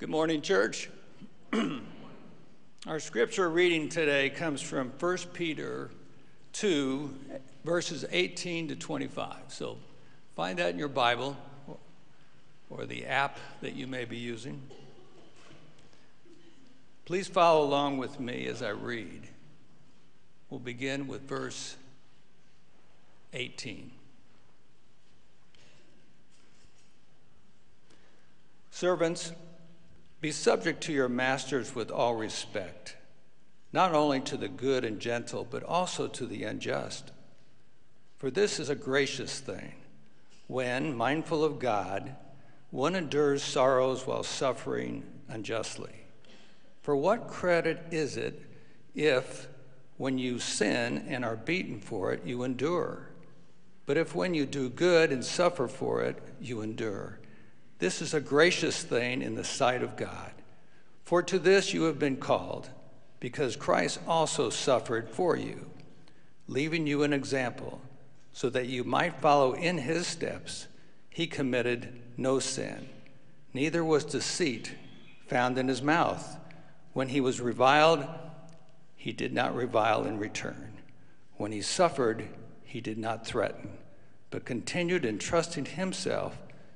Good morning, church. Our scripture reading today comes from 1 Peter 2, verses 18 to 25. So find that in your Bible or the app that you may be using. Please follow along with me as I read. We'll begin with verse 18. Servants, be subject to your masters with all respect, not only to the good and gentle, but also to the unjust. For this is a gracious thing, when, mindful of God, one endures sorrows while suffering unjustly. For what credit is it if, when you sin and are beaten for it, you endure? But if when you do good and suffer for it, you endure, this is a gracious thing in the sight of God. For to this you have been called, because Christ also suffered for you, leaving you an example, so that you might follow in his steps. He committed no sin, neither was deceit found in his mouth. When he was reviled, he did not revile in return. When he suffered, he did not threaten, but continued entrusting himself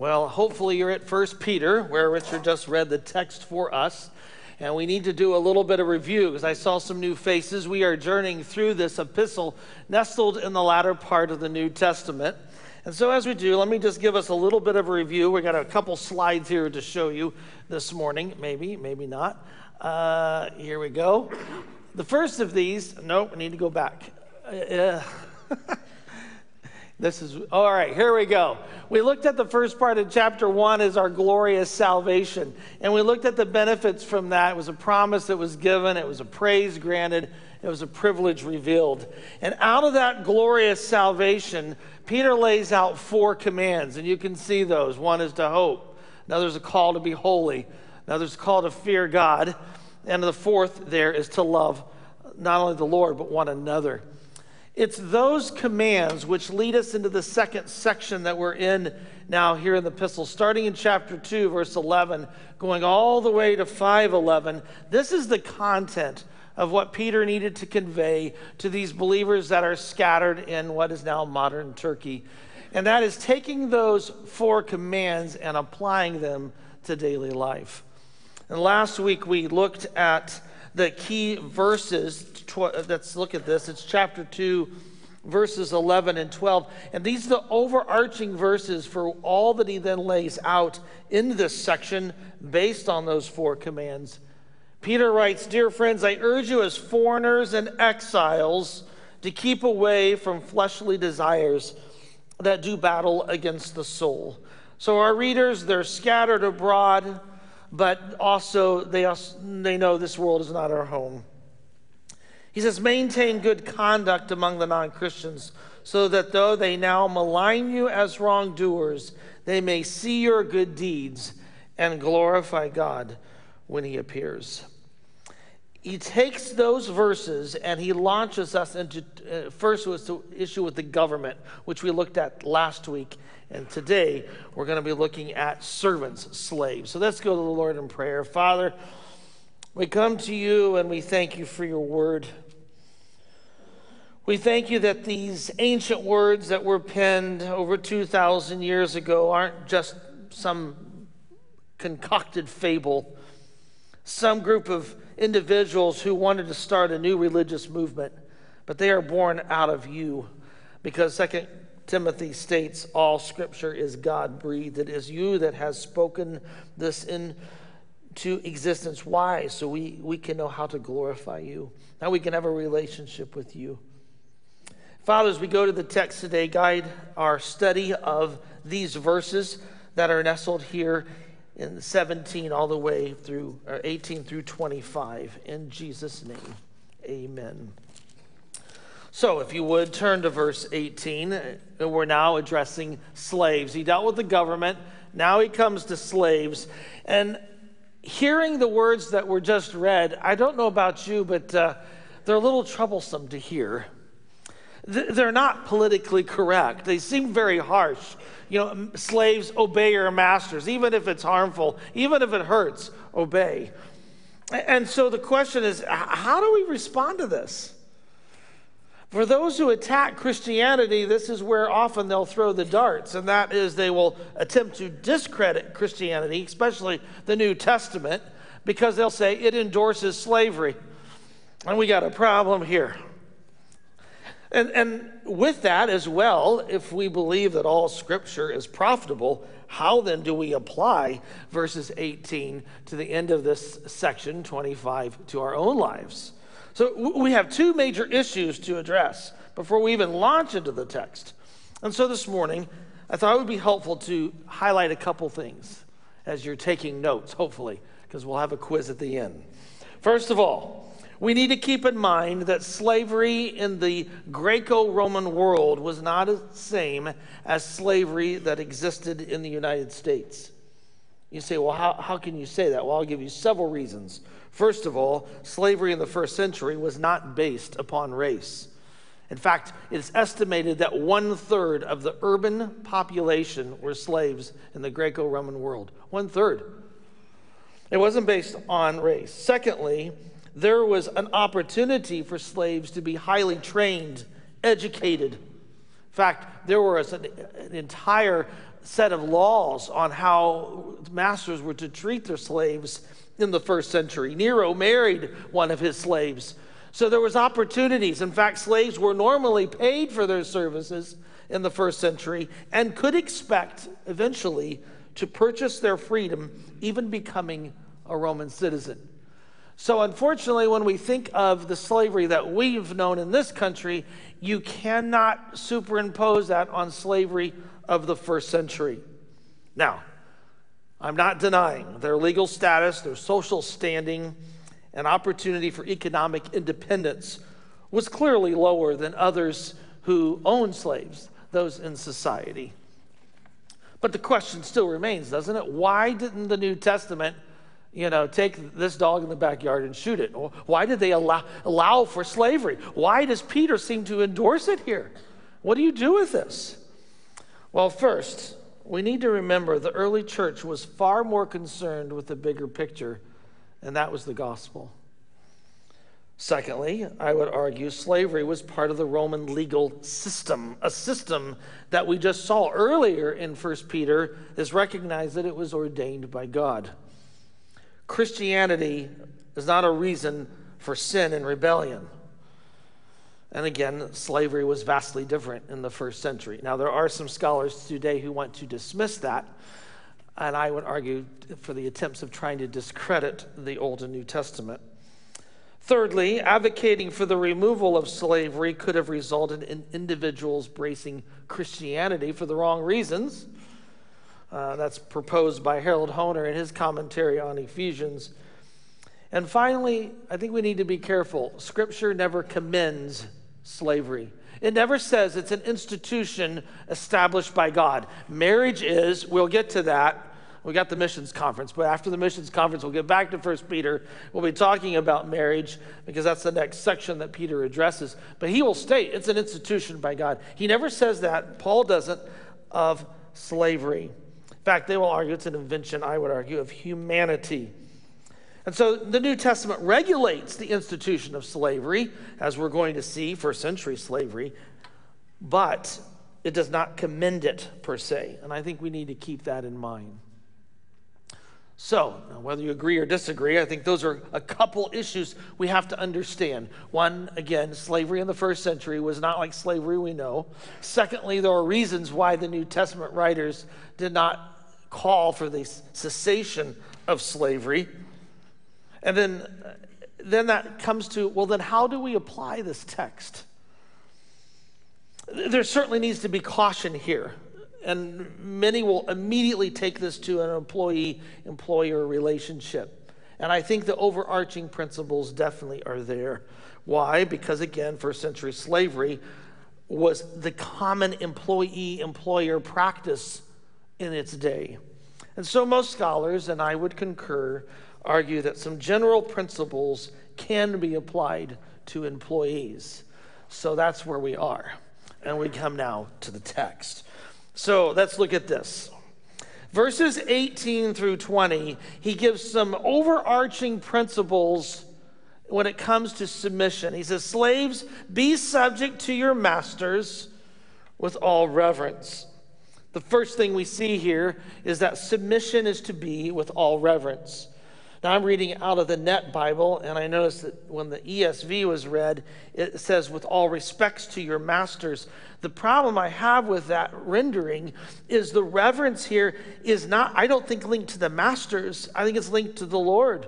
Well, hopefully you're at 1 Peter, where Richard just read the text for us. And we need to do a little bit of review because I saw some new faces. We are journeying through this epistle nestled in the latter part of the New Testament. And so, as we do, let me just give us a little bit of a review. We got a couple slides here to show you this morning, maybe, maybe not. Uh, here we go. The first of these, nope, I need to go back. Uh, This is, all right, here we go. We looked at the first part of chapter one as our glorious salvation. And we looked at the benefits from that. It was a promise that was given, it was a praise granted, it was a privilege revealed. And out of that glorious salvation, Peter lays out four commands. And you can see those. One is to hope, another is a call to be holy, another is a call to fear God. And the fourth there is to love not only the Lord, but one another. It's those commands which lead us into the second section that we're in now here in the epistle, starting in chapter 2, verse 11, going all the way to 511. This is the content of what Peter needed to convey to these believers that are scattered in what is now modern Turkey. And that is taking those four commands and applying them to daily life. And last week we looked at the key verses. Uh, let's look at this. It's chapter 2, verses 11 and 12. And these are the overarching verses for all that he then lays out in this section based on those four commands. Peter writes Dear friends, I urge you as foreigners and exiles to keep away from fleshly desires that do battle against the soul. So, our readers, they're scattered abroad but also they, also, they know this world is not our home. He says, maintain good conduct among the non Christians, so that though they now malign you as wrongdoers, they may see your good deeds and glorify God when He appears. He takes those verses and he launches us into uh, first was the issue with the government, which we looked at last week, and today we're going to be looking at servants, slaves. So let's go to the Lord in prayer. Father, we come to you and we thank you for your word. We thank you that these ancient words that were penned over 2,000 years ago aren't just some concocted fable, some group of individuals who wanted to start a new religious movement, but they are born out of you because Second Timothy states, All scripture is God breathed. It is you that has spoken this into existence. Why? So we, we can know how to glorify you, how we can have a relationship with you. Father, as we go to the text today, guide our study of these verses that are nestled here in 17 all the way through 18 through 25. In Jesus' name, amen. So, if you would turn to verse 18, uh, we're now addressing slaves. He dealt with the government, now he comes to slaves. And hearing the words that were just read, I don't know about you, but uh, they're a little troublesome to hear. They're not politically correct. They seem very harsh. You know, slaves obey your masters, even if it's harmful, even if it hurts, obey. And so the question is how do we respond to this? For those who attack Christianity, this is where often they'll throw the darts, and that is they will attempt to discredit Christianity, especially the New Testament, because they'll say it endorses slavery. And we got a problem here. And, and with that as well, if we believe that all scripture is profitable, how then do we apply verses 18 to the end of this section, 25, to our own lives? So we have two major issues to address before we even launch into the text. And so this morning, I thought it would be helpful to highlight a couple things as you're taking notes, hopefully, because we'll have a quiz at the end. First of all, we need to keep in mind that slavery in the Greco Roman world was not the same as slavery that existed in the United States. You say, well, how, how can you say that? Well, I'll give you several reasons. First of all, slavery in the first century was not based upon race. In fact, it's estimated that one third of the urban population were slaves in the Greco Roman world. One third. It wasn't based on race. Secondly, there was an opportunity for slaves to be highly trained, educated. In fact, there was an, an entire set of laws on how masters were to treat their slaves in the first century. Nero married one of his slaves. So there was opportunities. In fact, slaves were normally paid for their services in the first century and could expect eventually to purchase their freedom, even becoming a Roman citizen. So, unfortunately, when we think of the slavery that we've known in this country, you cannot superimpose that on slavery of the first century. Now, I'm not denying their legal status, their social standing, and opportunity for economic independence was clearly lower than others who owned slaves, those in society. But the question still remains, doesn't it? Why didn't the New Testament, you know, take this dog in the backyard and shoot it? Why did they allow, allow for slavery? Why does Peter seem to endorse it here? What do you do with this? Well, first, we need to remember the early church was far more concerned with the bigger picture, and that was the gospel. Secondly, I would argue slavery was part of the Roman legal system, a system that we just saw earlier in 1 Peter is recognized that it was ordained by God. Christianity is not a reason for sin and rebellion. And again, slavery was vastly different in the first century. Now, there are some scholars today who want to dismiss that, and I would argue for the attempts of trying to discredit the Old and New Testament. Thirdly, advocating for the removal of slavery could have resulted in individuals bracing Christianity for the wrong reasons. Uh, that's proposed by Harold Hoehner in his commentary on Ephesians. And finally, I think we need to be careful. Scripture never commends slavery. It never says it's an institution established by God. Marriage is, we'll get to that. We got the missions conference, but after the missions conference, we'll get back to First Peter. We'll be talking about marriage because that's the next section that Peter addresses. But he will state it's an institution by God. He never says that. Paul doesn't of slavery. In fact, they will argue it's an invention, I would argue, of humanity. And so the New Testament regulates the institution of slavery, as we're going to see, first century slavery, but it does not commend it per se. And I think we need to keep that in mind. So, whether you agree or disagree, I think those are a couple issues we have to understand. One, again, slavery in the first century was not like slavery we know. Secondly, there are reasons why the New Testament writers did not call for the cessation of slavery. And then, then that comes to well, then how do we apply this text? There certainly needs to be caution here. And many will immediately take this to an employee employer relationship. And I think the overarching principles definitely are there. Why? Because again, first century slavery was the common employee employer practice in its day. And so most scholars, and I would concur, argue that some general principles can be applied to employees. So that's where we are. And we come now to the text. So let's look at this. Verses 18 through 20, he gives some overarching principles when it comes to submission. He says, Slaves, be subject to your masters with all reverence. The first thing we see here is that submission is to be with all reverence. Now, I'm reading out of the Net Bible, and I noticed that when the ESV was read, it says, with all respects to your masters. The problem I have with that rendering is the reverence here is not, I don't think, linked to the masters. I think it's linked to the Lord.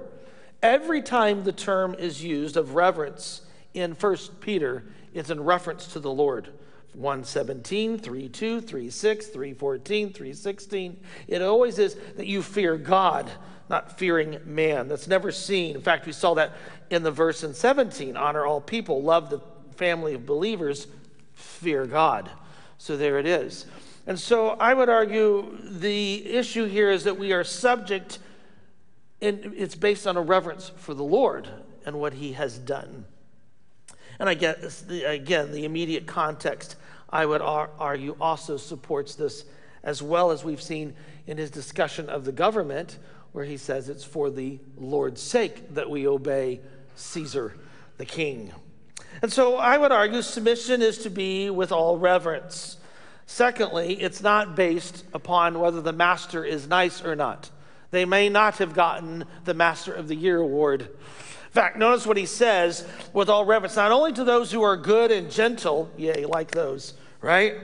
Every time the term is used of reverence in 1 Peter, it's in reference to the Lord. 117, 32, 36, 314, 316. It always is that you fear God, not fearing man. That's never seen. In fact, we saw that in the verse in 17 honor all people, love the family of believers, fear God. So there it is. And so I would argue the issue here is that we are subject, and it's based on a reverence for the Lord and what he has done. And I guess, again, the immediate context, I would argue, also supports this, as well as we've seen in his discussion of the government, where he says it's for the Lord's sake that we obey Caesar, the king. And so I would argue submission is to be with all reverence. Secondly, it's not based upon whether the master is nice or not. They may not have gotten the Master of the Year award. In fact, notice what he says with all reverence, not only to those who are good and gentle, yea, like those, right?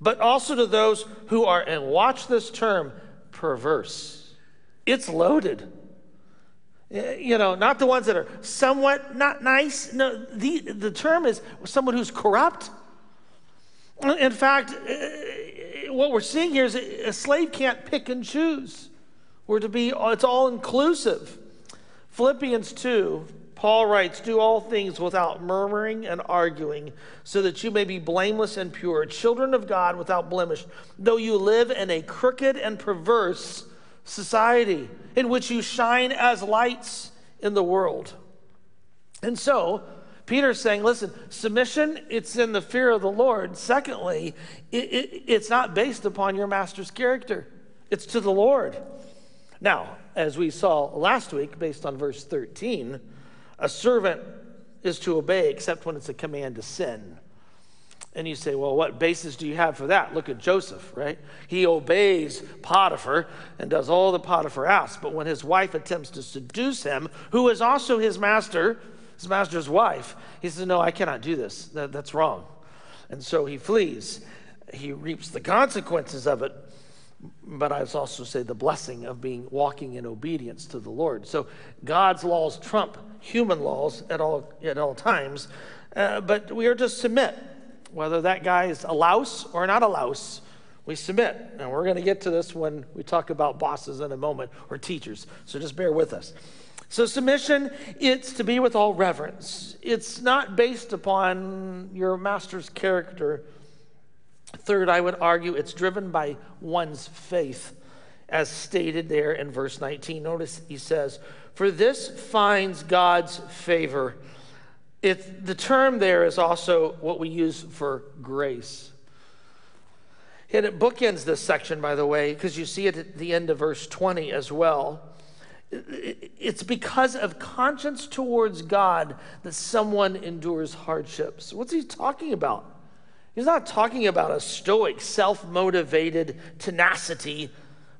But also to those who are, and watch this term, perverse. It's loaded. Eh, you know, not the ones that are somewhat not nice. No, the, the term is someone who's corrupt. In fact, eh, eh, what we're seeing here is a slave can't pick and choose. We're to be, it's all inclusive. Philippians 2, Paul writes, Do all things without murmuring and arguing, so that you may be blameless and pure, children of God without blemish, though you live in a crooked and perverse society, in which you shine as lights in the world. And so, Peter's saying, listen, submission, it's in the fear of the Lord. Secondly, it, it, it's not based upon your master's character, it's to the Lord. Now, as we saw last week, based on verse 13, a servant is to obey except when it's a command to sin. And you say, well, what basis do you have for that? Look at Joseph, right? He obeys Potiphar and does all that Potiphar asks. But when his wife attempts to seduce him, who is also his master, his master's wife, he says, no, I cannot do this. That, that's wrong. And so he flees. He reaps the consequences of it but I also say the blessing of being walking in obedience to the Lord. So God's laws trump human laws at all at all times, uh, but we are to submit, whether that guy is a louse or not a louse. We submit, and we're going to get to this when we talk about bosses in a moment or teachers. So just bear with us. So submission, it's to be with all reverence. It's not based upon your master's character Third, I would argue it's driven by one's faith, as stated there in verse 19. Notice he says, For this finds God's favor. The term there is also what we use for grace. And it bookends this section, by the way, because you see it at the end of verse 20 as well. It's because of conscience towards God that someone endures hardships. What's he talking about? He's not talking about a stoic, self motivated tenacity,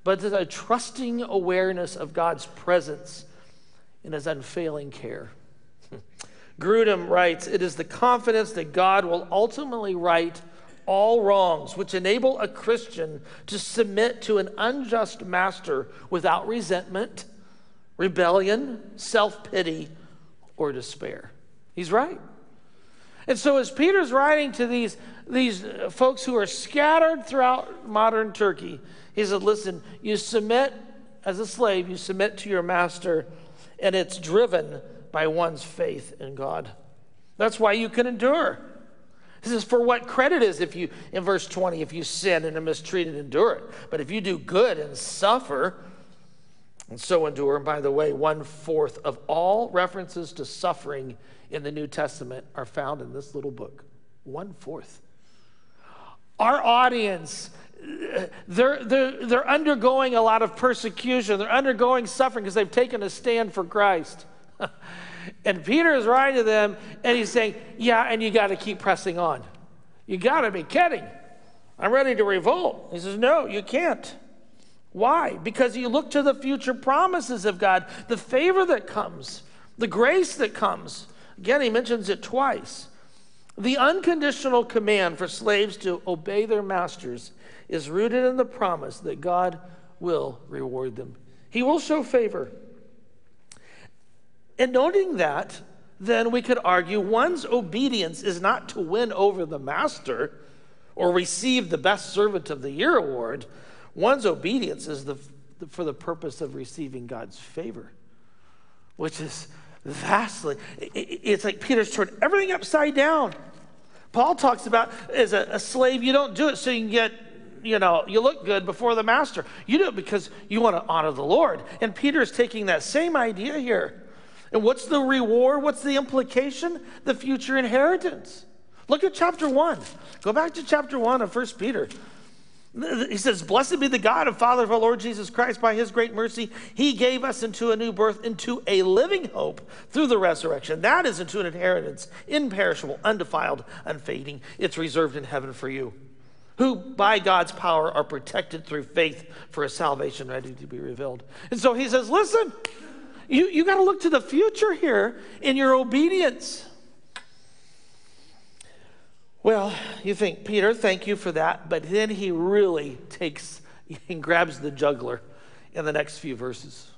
but a trusting awareness of God's presence in his unfailing care. Grudem writes It is the confidence that God will ultimately right all wrongs, which enable a Christian to submit to an unjust master without resentment, rebellion, self pity, or despair. He's right. And so, as Peter's writing to these, these folks who are scattered throughout modern Turkey, he said, Listen, you submit as a slave, you submit to your master, and it's driven by one's faith in God. That's why you can endure. This is for what credit is if you, in verse 20, if you sin and are mistreated, endure it. But if you do good and suffer, and so endure. And by the way, one fourth of all references to suffering in the New Testament are found in this little book. One fourth. Our audience, they're, they're, they're undergoing a lot of persecution. They're undergoing suffering because they've taken a stand for Christ. And Peter is writing to them and he's saying, Yeah, and you got to keep pressing on. You got to be kidding. I'm ready to revolt. He says, No, you can't. Why? Because you look to the future promises of God, the favor that comes, the grace that comes. Again, he mentions it twice. The unconditional command for slaves to obey their masters is rooted in the promise that God will reward them. He will show favor. And noting that, then we could argue one's obedience is not to win over the master or receive the best servant of the year award. One's obedience is the, for the purpose of receiving God's favor, which is vastly, it's like Peter's turned everything upside down. Paul talks about as a, a slave, you don't do it so you can get you know, you look good before the master. You do it because you want to honor the Lord. And Peter is taking that same idea here. And what's the reward? What's the implication? The future inheritance. Look at chapter 1. Go back to chapter 1 of 1 Peter. He says, Blessed be the God and Father of our Lord Jesus Christ. By his great mercy, he gave us into a new birth, into a living hope through the resurrection. That is into an inheritance, imperishable, undefiled, unfading. It's reserved in heaven for you, who by God's power are protected through faith for a salvation ready to be revealed. And so he says, Listen, you, you got to look to the future here in your obedience. Well, you think, Peter, thank you for that. But then he really takes and grabs the juggler in the next few verses.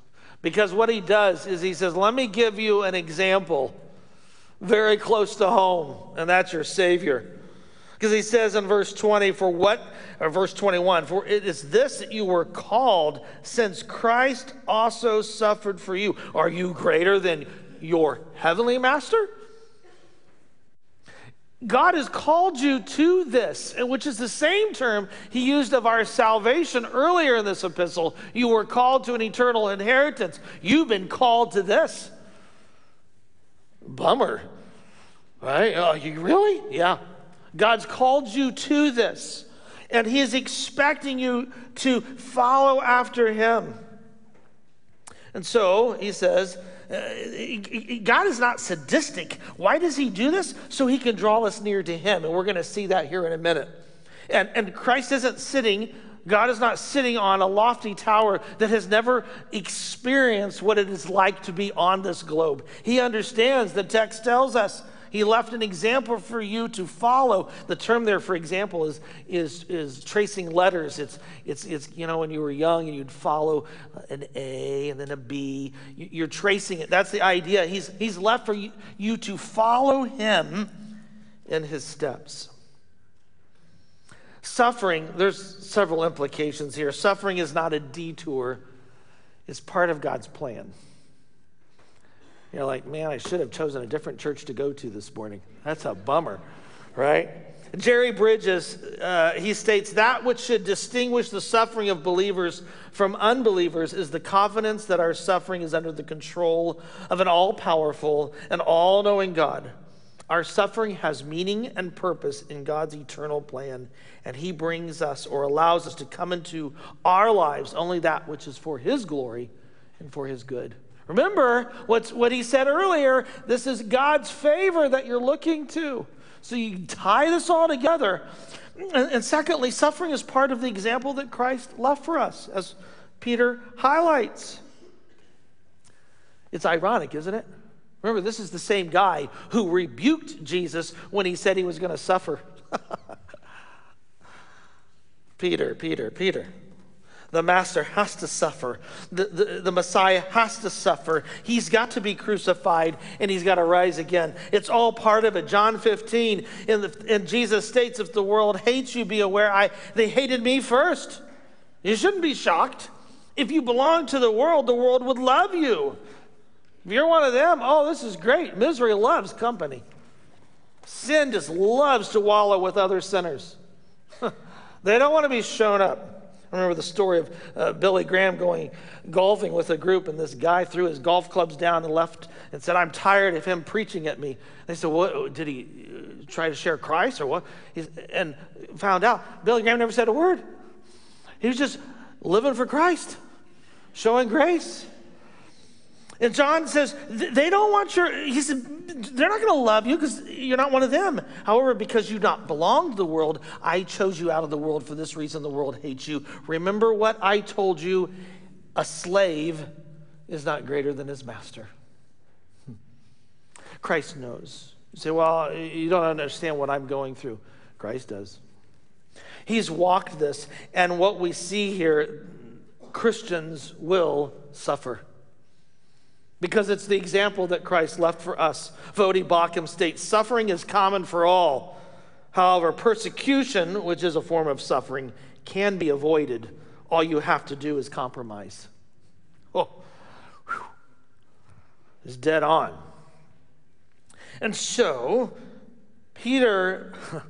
Because what he does is he says, Let me give you an example very close to home, and that's your Savior. Because he says in verse 20, for what, or verse 21, for it is this that you were called, since Christ also suffered for you. Are you greater than your heavenly master? God has called you to this, which is the same term he used of our salvation earlier in this epistle. You were called to an eternal inheritance. You've been called to this. Bummer, right? Oh, you really? Yeah. God's called you to this, and he is expecting you to follow after him. And so he says, uh, God is not sadistic. Why does he do this? So he can draw us near to him. And we're going to see that here in a minute. And, and Christ isn't sitting, God is not sitting on a lofty tower that has never experienced what it is like to be on this globe. He understands, the text tells us he left an example for you to follow. The term there for example is, is, is tracing letters. It's, it's, it's, you know, when you were young and you'd follow an A and then a B, you're tracing it. That's the idea. He's, he's left for you, you to follow him in his steps. Suffering, there's several implications here. Suffering is not a detour, it's part of God's plan. You're like, man, I should have chosen a different church to go to this morning. That's a bummer, right? Jerry Bridges, uh, he states that which should distinguish the suffering of believers from unbelievers is the confidence that our suffering is under the control of an all powerful and all knowing God. Our suffering has meaning and purpose in God's eternal plan, and He brings us or allows us to come into our lives only that which is for His glory and for His good. Remember what's, what he said earlier this is God's favor that you're looking to. So you tie this all together. And, and secondly, suffering is part of the example that Christ left for us, as Peter highlights. It's ironic, isn't it? Remember, this is the same guy who rebuked Jesus when he said he was going to suffer. Peter, Peter, Peter. The master has to suffer. The, the, the, Messiah has to suffer. He's got to be crucified and he's got to rise again. It's all part of it. John 15, in, the, in Jesus states, if the world hates you, be aware I, they hated me first. You shouldn't be shocked. If you belong to the world, the world would love you. If you're one of them, oh, this is great. Misery loves company. Sin just loves to wallow with other sinners. they don't want to be shown up. I remember the story of uh, Billy Graham going golfing with a group, and this guy threw his golf clubs down and left and said, I'm tired of him preaching at me. They said, What did he uh, try to share Christ or what? He's, and found out Billy Graham never said a word. He was just living for Christ, showing grace. And John says, they don't want your, he said, they're not going to love you because you're not one of them. However, because you not belong to the world, I chose you out of the world. For this reason, the world hates you. Remember what I told you a slave is not greater than his master. Hmm. Christ knows. You say, well, you don't understand what I'm going through. Christ does. He's walked this. And what we see here, Christians will suffer because it's the example that Christ left for us. Voddie Baucham states suffering is common for all. However, persecution, which is a form of suffering, can be avoided. All you have to do is compromise. Oh, is dead on. And so, Peter,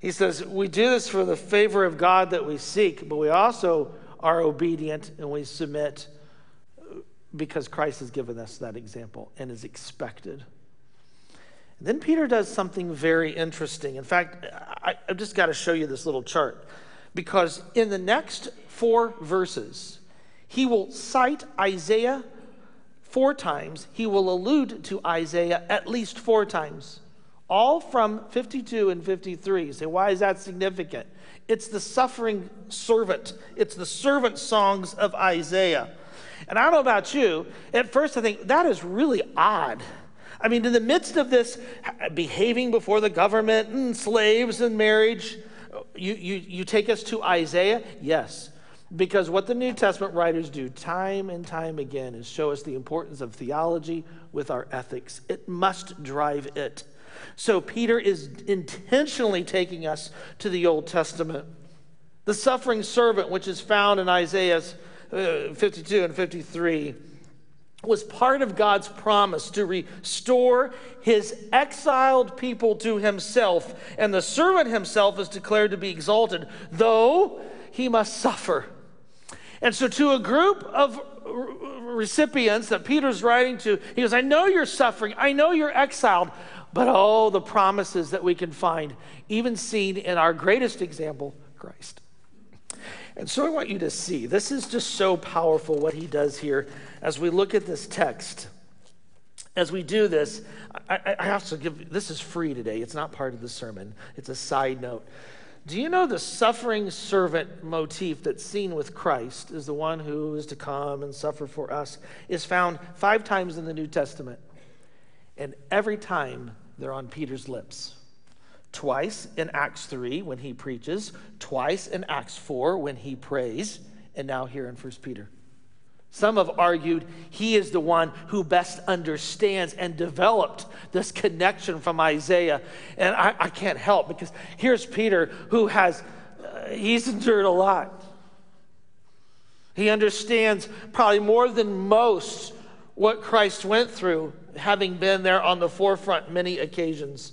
he says, we do this for the favor of God that we seek, but we also are obedient and we submit because Christ has given us that example and is expected. And then Peter does something very interesting. In fact, I, have just got to show you this little chart because in the next four verses, he will cite Isaiah four times. He will allude to Isaiah at least four times, all from 52 and 53. You say, why is that significant? It's the suffering servant, it's the servant songs of Isaiah. And I don't know about you, at first I think that is really odd. I mean, in the midst of this behaving before the government and slaves and marriage, you, you, you take us to Isaiah? Yes. Because what the New Testament writers do time and time again is show us the importance of theology with our ethics. It must drive it. So Peter is intentionally taking us to the Old Testament. The suffering servant, which is found in Isaiah's Uh, 52 and 53 was part of God's promise to restore his exiled people to himself. And the servant himself is declared to be exalted, though he must suffer. And so, to a group of recipients that Peter's writing to, he goes, I know you're suffering, I know you're exiled, but oh, the promises that we can find, even seen in our greatest example, Christ. And so I want you to see this is just so powerful what he does here as we look at this text. As we do this, I, I to give this is free today. It's not part of the sermon, it's a side note. Do you know the suffering servant motif that's seen with Christ is the one who is to come and suffer for us is found five times in the New Testament. And every time they're on Peter's lips twice in Acts 3 when he preaches, twice in Acts 4 when he prays, and now here in 1 Peter. Some have argued he is the one who best understands and developed this connection from Isaiah. And I, I can't help because here's Peter who has, uh, he's endured a lot. He understands probably more than most what Christ went through, having been there on the forefront many occasions.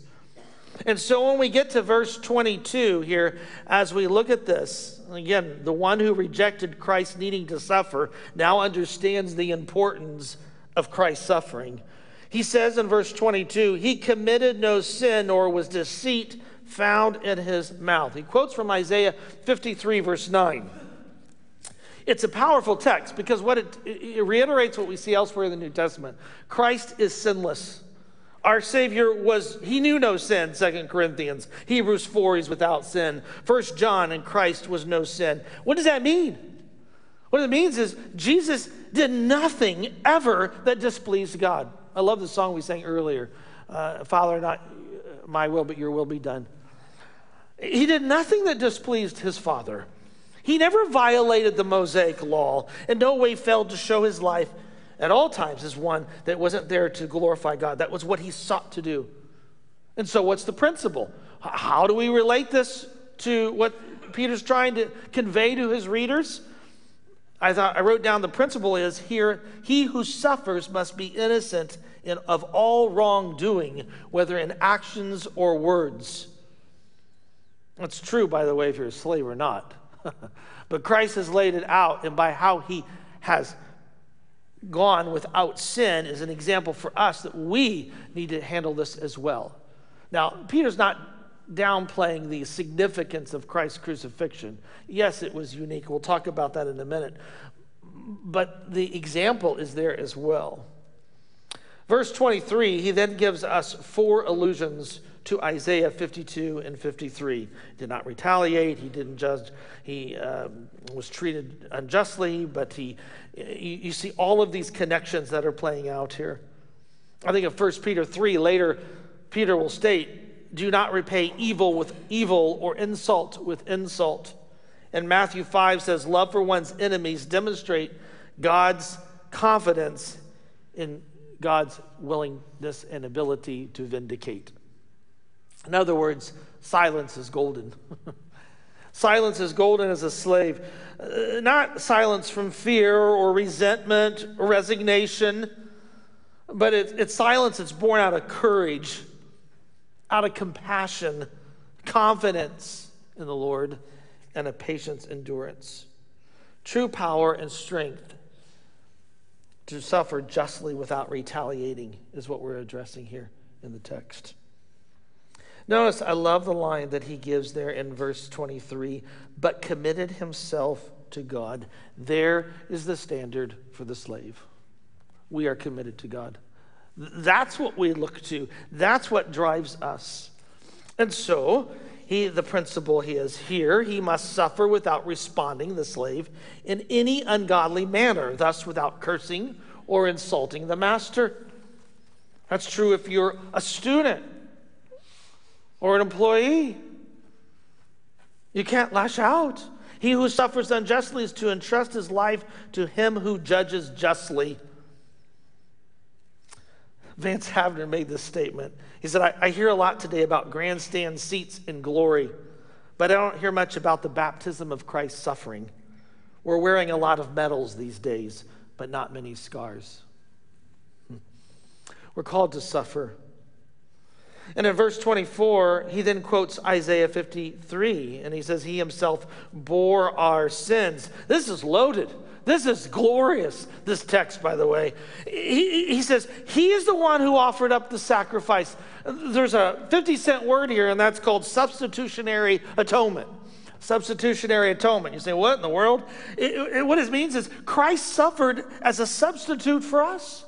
And so when we get to verse 22 here, as we look at this, again, the one who rejected Christ needing to suffer now understands the importance of Christ's suffering. He says in verse 22, He committed no sin, nor was deceit found in his mouth. He quotes from Isaiah 53, verse 9. It's a powerful text because what it, it reiterates what we see elsewhere in the New Testament Christ is sinless. Our Savior was, he knew no sin, Second Corinthians. Hebrews 4, he's without sin. First John, and Christ was no sin. What does that mean? What it means is Jesus did nothing ever that displeased God. I love the song we sang earlier uh, Father, not my will, but your will be done. He did nothing that displeased his Father. He never violated the Mosaic law, in no way failed to show his life at all times as one that wasn't there to glorify God. That was what he sought to do. And so, what's the principle? How do we relate this to what Peter's trying to convey to his readers? I thought I wrote down the principle is here he who suffers must be innocent in, of all wrongdoing, whether in actions or words. That's true, by the way, if you're a slave or not. but Christ has laid it out, and by how he has gone without sin is an example for us that we need to handle this as well. Now, Peter's not downplaying the significance of Christ's crucifixion. Yes, it was unique. We'll talk about that in a minute. But the example is there as well. Verse 23, he then gives us four allusions to Isaiah 52 and 53. He did not retaliate. He didn't judge. He um, was treated unjustly, but he, you, you see all of these connections that are playing out here. I think of 1 Peter 3, later, Peter will state, Do not repay evil with evil or insult with insult. And Matthew 5 says, Love for one's enemies demonstrate God's confidence in God's willingness and ability to vindicate. In other words, silence is golden. silence is golden as a slave. Uh, not silence from fear or resentment or resignation, but it, it's silence that's born out of courage, out of compassion, confidence in the Lord, and a patience endurance. True power and strength to suffer justly without retaliating is what we're addressing here in the text. Notice, I love the line that he gives there in verse 23 but committed himself to God. There is the standard for the slave. We are committed to God. That's what we look to, that's what drives us. And so, he, the principle he is here, he must suffer without responding, the slave, in any ungodly manner, thus without cursing or insulting the master. That's true if you're a student or an employee. You can't lash out. He who suffers unjustly is to entrust his life to him who judges justly. Vance Havner made this statement. He said, I, I, hear a lot today about grandstand seats in glory, but I don't hear much about the baptism of Christ's suffering. We're wearing a lot of medals these days, but not many scars. Hmm. We're called to suffer. And in verse 24, he then quotes Isaiah 53, and he says, He himself bore our sins. This is loaded. This is glorious, this text, by the way. He, he says, He is the one who offered up the sacrifice. There's a 50 cent word here, and that's called substitutionary atonement. Substitutionary atonement. You say, What in the world? It, it, what it means is Christ suffered as a substitute for us.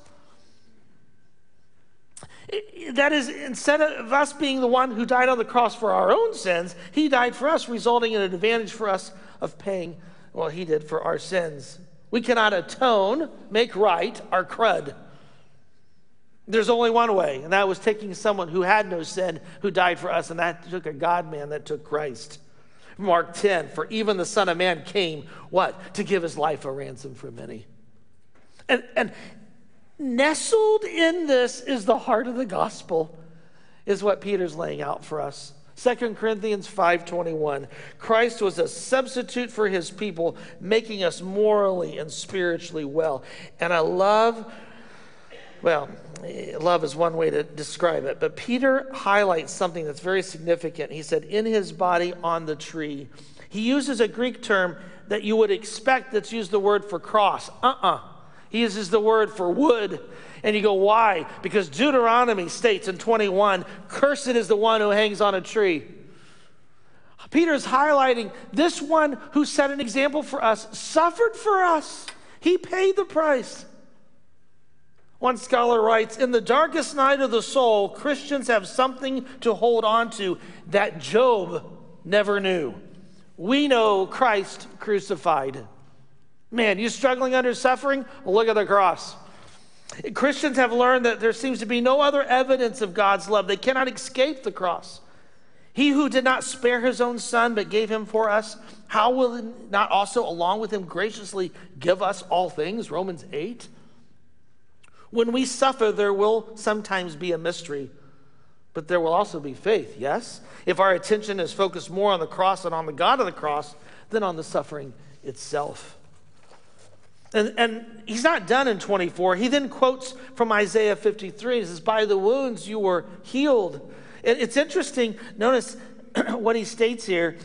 That is, instead of us being the one who died on the cross for our own sins, he died for us, resulting in an advantage for us of paying, well, he did for our sins. We cannot atone, make right our crud. There's only one way, and that was taking someone who had no sin, who died for us, and that took a God man that took Christ. Mark 10, for even the Son of Man came, what? To give his life a ransom for many. And, and nestled in this is the heart of the gospel, is what Peter's laying out for us. 2 Corinthians 5:21 Christ was a substitute for his people making us morally and spiritually well. And I love well, love is one way to describe it, but Peter highlights something that's very significant. He said in his body on the tree. He uses a Greek term that you would expect that's used the word for cross. Uh-uh. He uses the word for wood. And you go, why? Because Deuteronomy states in 21 Cursed is the one who hangs on a tree. Peter is highlighting this one who set an example for us, suffered for us. He paid the price. One scholar writes In the darkest night of the soul, Christians have something to hold on to that Job never knew. We know Christ crucified. Man, you struggling under suffering? Look at the cross. Christians have learned that there seems to be no other evidence of God's love. They cannot escape the cross. He who did not spare his own son but gave him for us, how will it not also, along with him, graciously give us all things? Romans 8. When we suffer, there will sometimes be a mystery, but there will also be faith, yes? If our attention is focused more on the cross and on the God of the cross than on the suffering itself. And, and he's not done in 24. He then quotes from Isaiah 53. He says, By the wounds you were healed. And it's interesting, notice what he states here.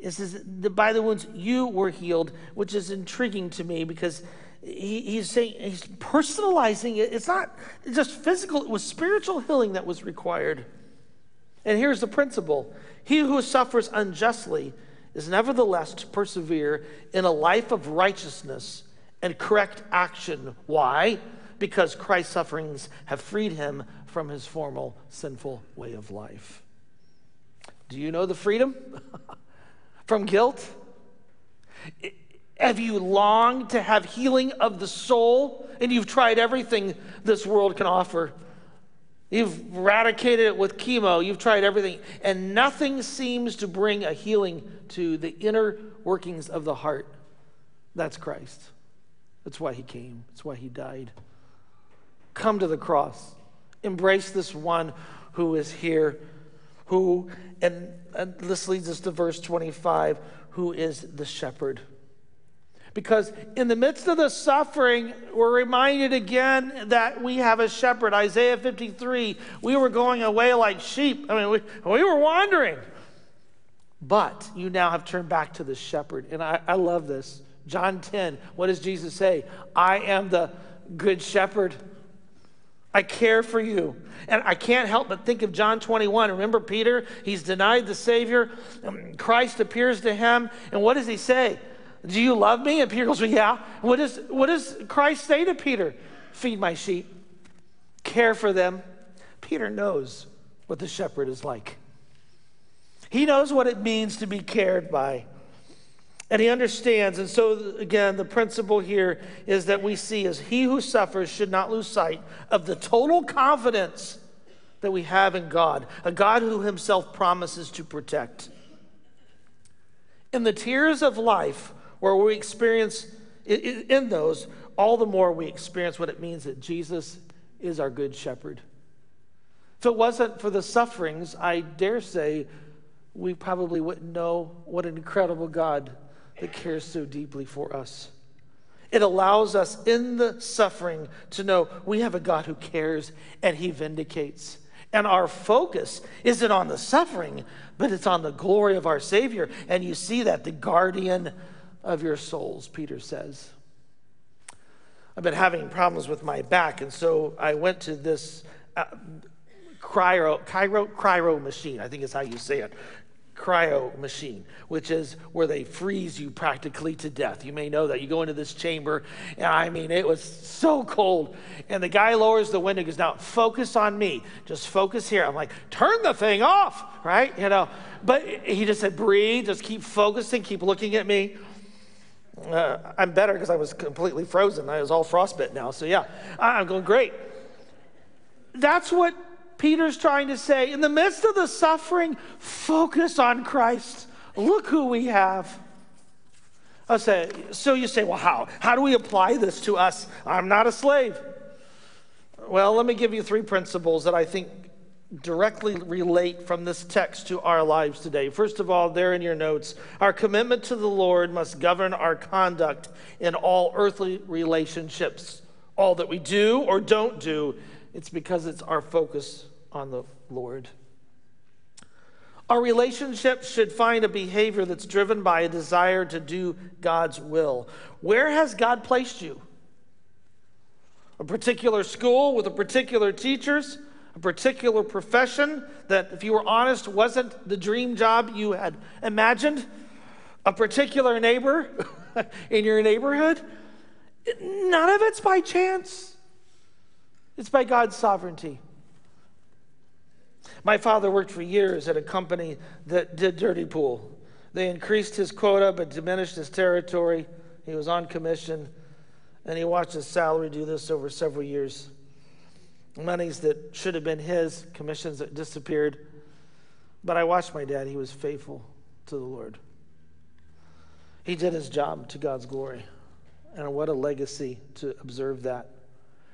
It says, By the wounds you were healed, which is intriguing to me because he, he's saying, he's personalizing it. It's not just physical, it was spiritual healing that was required. And here's the principle He who suffers unjustly is nevertheless to persevere in a life of righteousness and correct action. Why? Because Christ's sufferings have freed him from his formal sinful way of life. Do you know the freedom from guilt? Have you longed to have healing of the soul and you've tried everything this world can offer? You've eradicated it with chemo, you've tried everything, and nothing seems to bring a healing to the inner workings of the heart. That's Christ. That's why he came, that's why he died. Come to the cross. Embrace this one who is here, who, and, and this leads us to verse 25, who is the shepherd. Because in the midst of the suffering, we're reminded again that we have a shepherd. Isaiah 53, we were going away like sheep. I mean, we, we were wandering. But you now have turned back to the shepherd. And I, I love this. John 10, what does Jesus say? I am the good shepherd. I care for you. And I can't help but think of John 21. Remember Peter? He's denied the Savior. Um, Christ appears to him. And what does he say? Do you love me? And Peter goes, well, Yeah. What, is, what does Christ say to Peter? Feed my sheep, care for them. Peter knows what the shepherd is like. He knows what it means to be cared by. And he understands. And so, again, the principle here is that we see is he who suffers should not lose sight of the total confidence that we have in God, a God who himself promises to protect. In the tears of life, where we experience, in those, all the more we experience what it means that Jesus is our good shepherd. If it wasn't for the sufferings, I dare say we probably wouldn't know what an incredible God that cares so deeply for us. It allows us in the suffering to know we have a God who cares and he vindicates. And our focus isn't on the suffering, but it's on the glory of our Savior. And you see that, the guardian of your souls, Peter says. I've been having problems with my back, and so I went to this uh, cryo, cryo, cryo machine, I think is how you say it cryo machine, which is where they freeze you practically to death. You may know that. You go into this chamber, and I mean, it was so cold. And the guy lowers the window, goes, Now focus on me. Just focus here. I'm like, Turn the thing off, right? You know, but he just said, Breathe, just keep focusing, keep looking at me. Uh, I'm better because I was completely frozen. I was all frostbit now. So, yeah, I'm going great. That's what Peter's trying to say in the midst of the suffering, focus on Christ. Look who we have. I say, so you say, well, how? How do we apply this to us? I'm not a slave. Well, let me give you three principles that I think directly relate from this text to our lives today. First of all, there in your notes, our commitment to the Lord must govern our conduct in all earthly relationships. All that we do or don't do, it's because it's our focus on the Lord. Our relationships should find a behavior that's driven by a desire to do God's will. Where has God placed you? A particular school with a particular teachers, a particular profession that, if you were honest, wasn't the dream job you had imagined, a particular neighbor in your neighborhood. None of it's by chance, it's by God's sovereignty. My father worked for years at a company that did dirty pool. They increased his quota but diminished his territory. He was on commission, and he watched his salary do this over several years. Monies that should have been his, commissions that disappeared. But I watched my dad. He was faithful to the Lord. He did his job to God's glory. And what a legacy to observe that.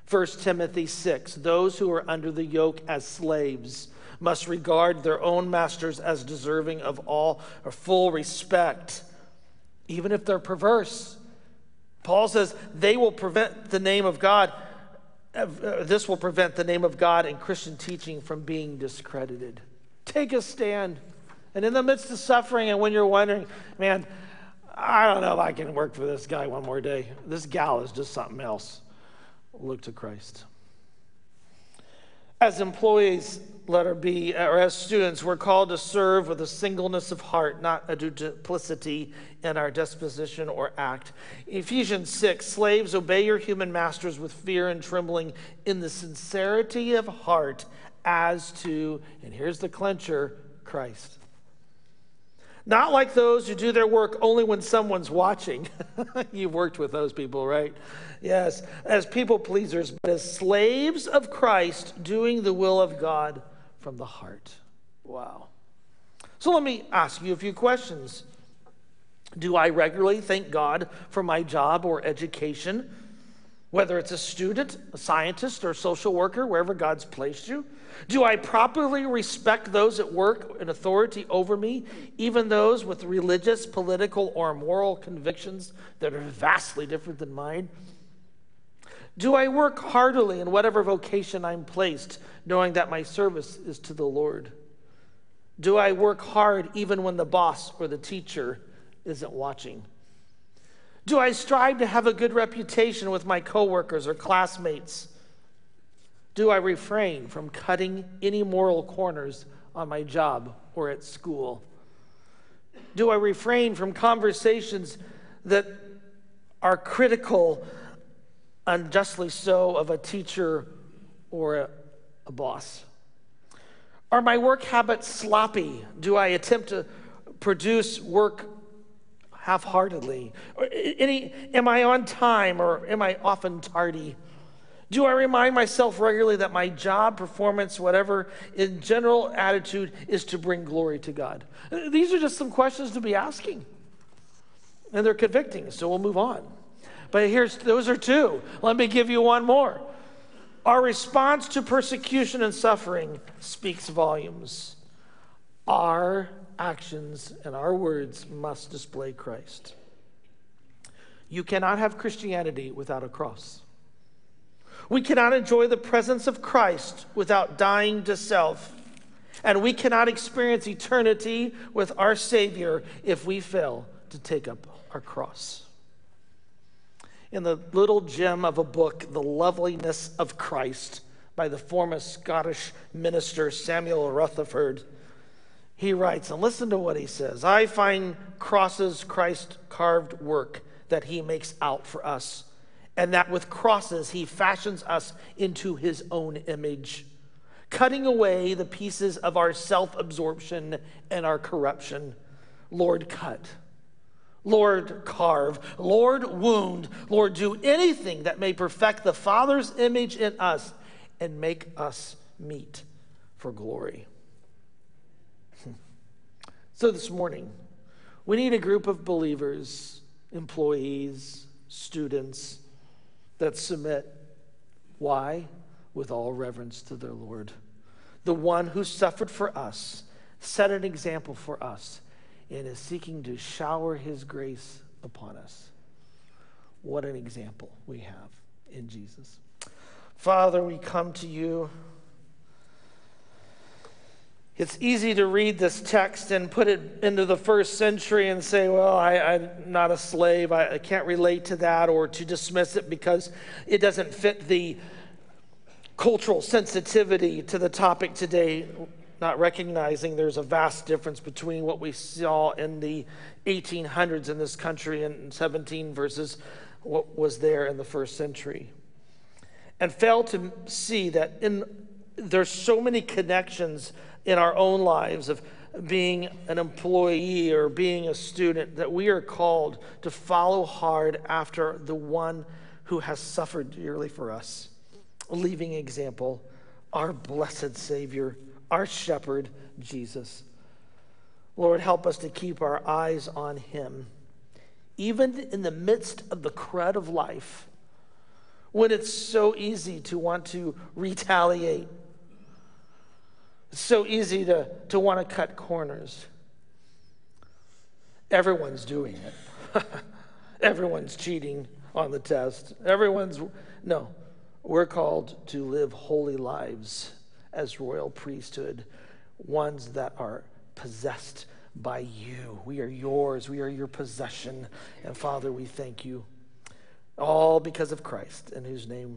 1 Timothy 6 Those who are under the yoke as slaves must regard their own masters as deserving of all or full respect, even if they're perverse. Paul says they will prevent the name of God, uh, this will prevent the name of God and Christian teaching from being discredited. Take a stand. And in the midst of suffering, and when you're wondering, man, I don't know if I can work for this guy one more day. This gal is just something else. Look to Christ. As employees, let letter B, or as students, we're called to serve with a singleness of heart, not a duplicity in our disposition or act. Ephesians 6 Slaves, obey your human masters with fear and trembling in the sincerity of heart as to, and here's the clencher, Christ. Not like those who do their work only when someone's watching. You've worked with those people, right? Yes, as people pleasers, but as slaves of Christ, doing the will of God from the heart. Wow. So let me ask you a few questions. Do I regularly thank God for my job or education? Whether it's a student, a scientist, or a social worker, wherever God's placed you? Do I properly respect those at work in authority over me, even those with religious, political, or moral convictions that are vastly different than mine? Do I work heartily in whatever vocation I'm placed, knowing that my service is to the Lord? Do I work hard even when the boss or the teacher isn't watching? Do I strive to have a good reputation with my coworkers or classmates? Do I refrain from cutting any moral corners on my job or at school? Do I refrain from conversations that are critical, unjustly so, of a teacher or a, a boss? Are my work habits sloppy? Do I attempt to produce work half heartedly? Am I on time or am I often tardy? Do I remind myself regularly that my job, performance, whatever, in general attitude is to bring glory to God? These are just some questions to be asking. And they're convicting, so we'll move on. But here's those are two. Let me give you one more. Our response to persecution and suffering speaks volumes. Our actions and our words must display Christ. You cannot have Christianity without a cross. We cannot enjoy the presence of Christ without dying to self. And we cannot experience eternity with our Savior if we fail to take up our cross. In the little gem of a book, The Loveliness of Christ, by the former Scottish minister Samuel Rutherford, he writes, and listen to what he says I find crosses Christ carved work that he makes out for us and that with crosses he fashions us into his own image, cutting away the pieces of our self absorption and our corruption. Lord, cut. Lord, carve. Lord, wound. Lord, do anything that may perfect the Father's image in us and make us meet for glory. So, this morning, we need a group of believers, employees, students, that submit. Why? With all reverence to their Lord. The one who suffered for us, set an example for us, and is seeking to shower his grace upon us. What an example we have in Jesus. Father, we come to you. It's easy to read this text and put it into the first century and say, well, I, am not a slave. I, I can't relate to that, or to dismiss it because it doesn't fit the cultural sensitivity to the topic today, not recognizing there's a vast difference between what we saw in the 1800s in this country in 17 versus what was there in the first century. And fail to see that in there's so many connections in our own lives of being an employee or being a student that we are called to follow hard after the one who has suffered dearly for us, leaving example, our blessed Savior, our shepherd, Jesus. Lord, help us to keep our eyes on him, even in the midst of the crud of life, when it's so easy to want to retaliate, it's so easy to, to want to cut corners. Everyone's doing it. Everyone's cheating on the test. Everyone's, no, we're called to live holy lives as royal priesthood, ones that are possessed by you. We are yours. We are your possession. And Father, we thank you. All because of Christ, in whose name